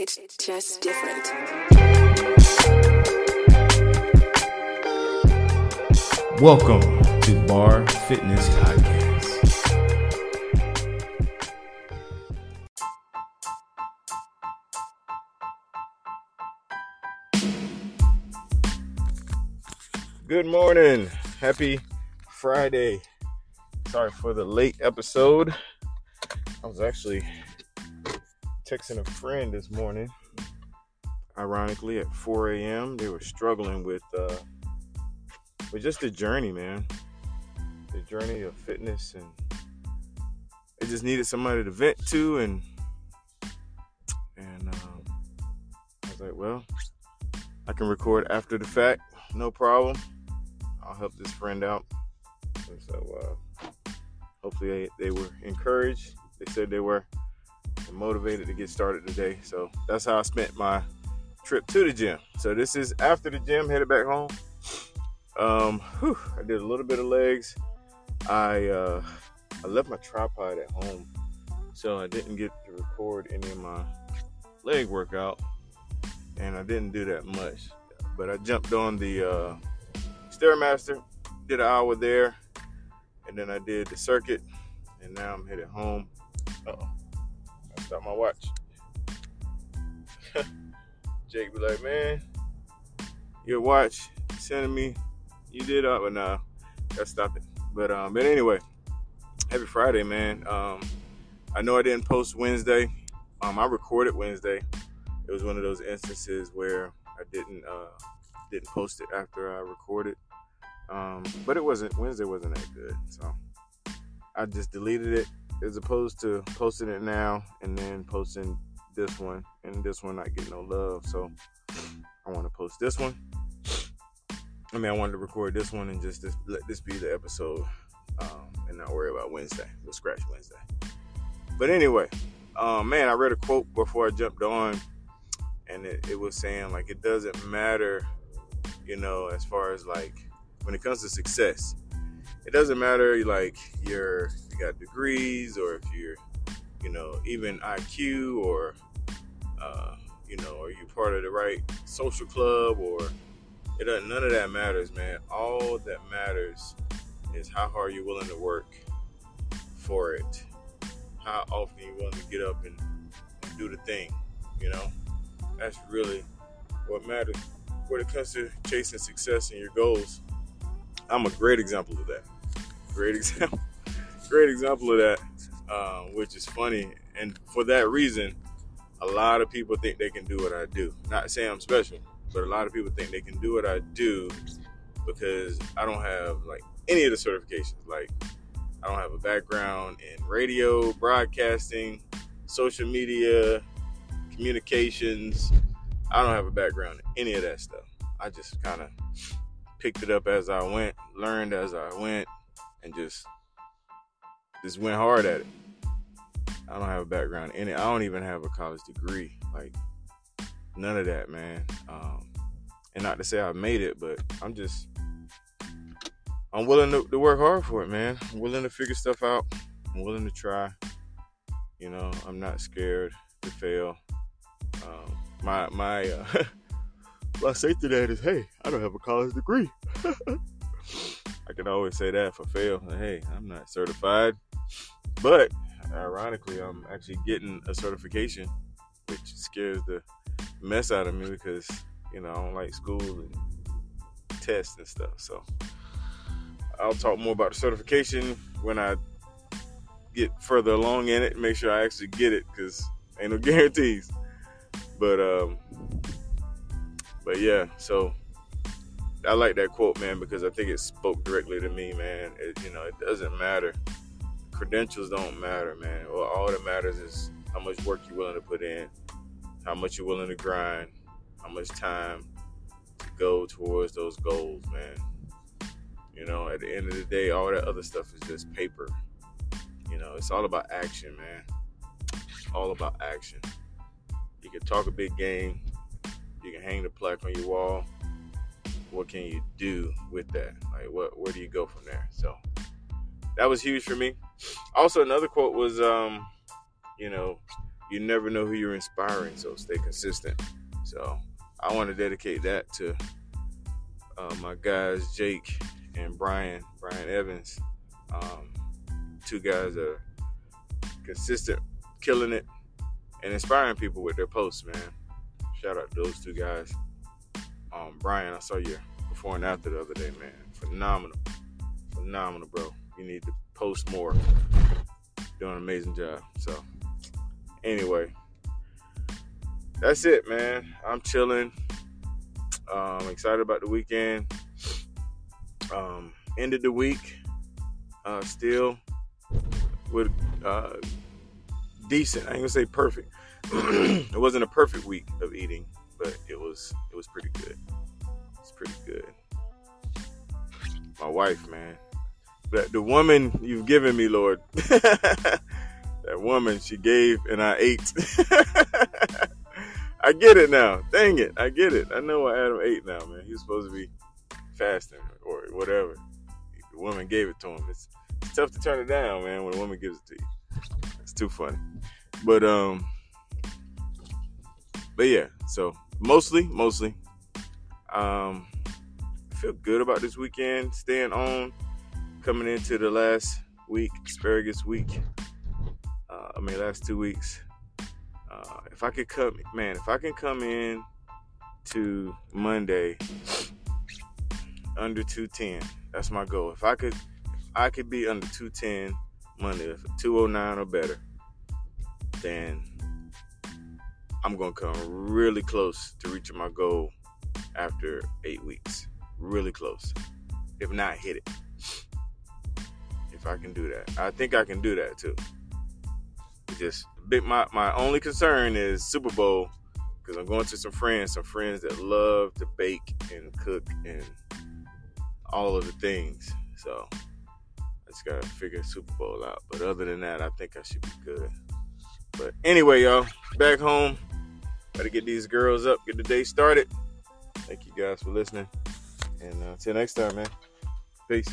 It's just different. Welcome to Bar Fitness Podcast. Good morning. Happy Friday. Sorry for the late episode. I was actually texting a friend this morning. Ironically, at 4 a.m., they were struggling with uh, with just the journey, man. The journey of fitness, and they just needed somebody to vent to, and and um, I was like, well, I can record after the fact, no problem. I'll help this friend out. And so uh, hopefully they, they were encouraged. They said they were motivated to get started today. So that's how I spent my trip to the gym. So this is after the gym, headed back home. Um, whew, I did a little bit of legs. I uh, I left my tripod at home, so I didn't get to record any of my leg workout, and I didn't do that much. But I jumped on the uh, Stairmaster, did an hour there, and then I did the circuit, and now I'm headed home. oh I stopped my watch. Jake be like, man, your watch sending me, you did up, but nah, gotta stop it. But um, but anyway, happy Friday, man. Um, I know I didn't post Wednesday. Um, I recorded Wednesday. It was one of those instances where I didn't uh didn't post it after I recorded. Um, but it wasn't Wednesday wasn't that good, so I just deleted it as opposed to posting it now and then posting this one and this one not getting no love. So I want to post this one. I mean, I wanted to record this one and just this, let this be the episode um, and not worry about Wednesday. We'll scratch Wednesday. But anyway, um, man, I read a quote before I jumped on, and it, it was saying like it doesn't matter, you know, as far as like when it comes to success, it doesn't matter like you're you got degrees or if you're, you know, even IQ or, uh, you know, are you part of the right social club or it doesn't. None of that matters, man. All that matters is how hard you're willing to work for it. How often you're willing to get up and, and do the thing. You know, that's really what matters when it comes to chasing success and your goals. I'm a great example of that. Great example. great example of that, um, which is funny. And for that reason, a lot of people think they can do what I do. Not saying I'm special, but a lot of people think they can do what I do because I don't have like any of the certifications. Like I don't have a background in radio, broadcasting, social media, communications. I don't have a background in any of that stuff. I just kind of picked it up as I went, learned as I went, and just just went hard at it. I don't have a background in it. I don't even have a college degree. Like none of that, man. Um, and not to say I made it, but I'm just I'm willing to, to, work hard for it, man. I'm willing to figure stuff out. I'm willing to try. You know, I'm not scared to fail. Um, my my uh, I say to that is, hey, I don't have a college degree. I can always say that for fail. Hey, I'm not certified, but ironically, I'm actually getting a certification, which scares the mess out of me because you know I don't like school and tests and stuff. So I'll talk more about the certification when I get further along in it. Make sure I actually get it because ain't no guarantees. But um, but yeah, so I like that quote, man, because I think it spoke directly to me, man. It, you know, it doesn't matter. Credentials don't matter, man. Well, all that matters is how much work you're willing to put in, how much you're willing to grind, how much time to go towards those goals, man. You know, at the end of the day, all that other stuff is just paper. You know, it's all about action, man. It's all about action. You can talk a big game, you can hang the plaque on your wall what can you do with that? Like, what where do you go from there? So that was huge for me. Also, another quote was, um, you know, you never know who you're inspiring, so stay consistent. So I want to dedicate that to uh, my guys Jake and Brian, Brian Evans. Um, two guys are consistent, killing it, and inspiring people with their posts, man. Shout out to those two guys. Um, Brian, I saw you before and after the other day, man. Phenomenal. Phenomenal, bro. You need to post more. Doing an amazing job. So, anyway, that's it, man. I'm chilling. Um, excited about the weekend. Um, ended the week uh, still with uh, decent. I ain't gonna say perfect. it wasn't a perfect week of eating, but it was it was pretty good. It's pretty good. My wife, man, that the woman you've given me, Lord. that woman, she gave and I ate. I get it now. Dang it, I get it. I know why Adam ate now, man. He's supposed to be fasting or whatever. The woman gave it to him. It's, it's tough to turn it down, man, when a woman gives it to you. It's too funny. But um but yeah, so mostly, mostly, um I feel good about this weekend, staying on, coming into the last week, asparagus week. Uh, I mean last two weeks. Uh, if I could come man, if I can come in to Monday under 210, that's my goal. If I could if I could be under 210 Monday, 209 or better, then I'm gonna come really close to reaching my goal after eight weeks. Really close. If not hit it. If I can do that. I think I can do that too. Just big my, my only concern is Super Bowl because I'm going to some friends, some friends that love to bake and cook and all of the things. So I just gotta figure Super Bowl out. But other than that, I think I should be good. But anyway, y'all, back home. Gotta get these girls up, get the day started. Thank you guys for listening. And uh, until next time, man. Peace.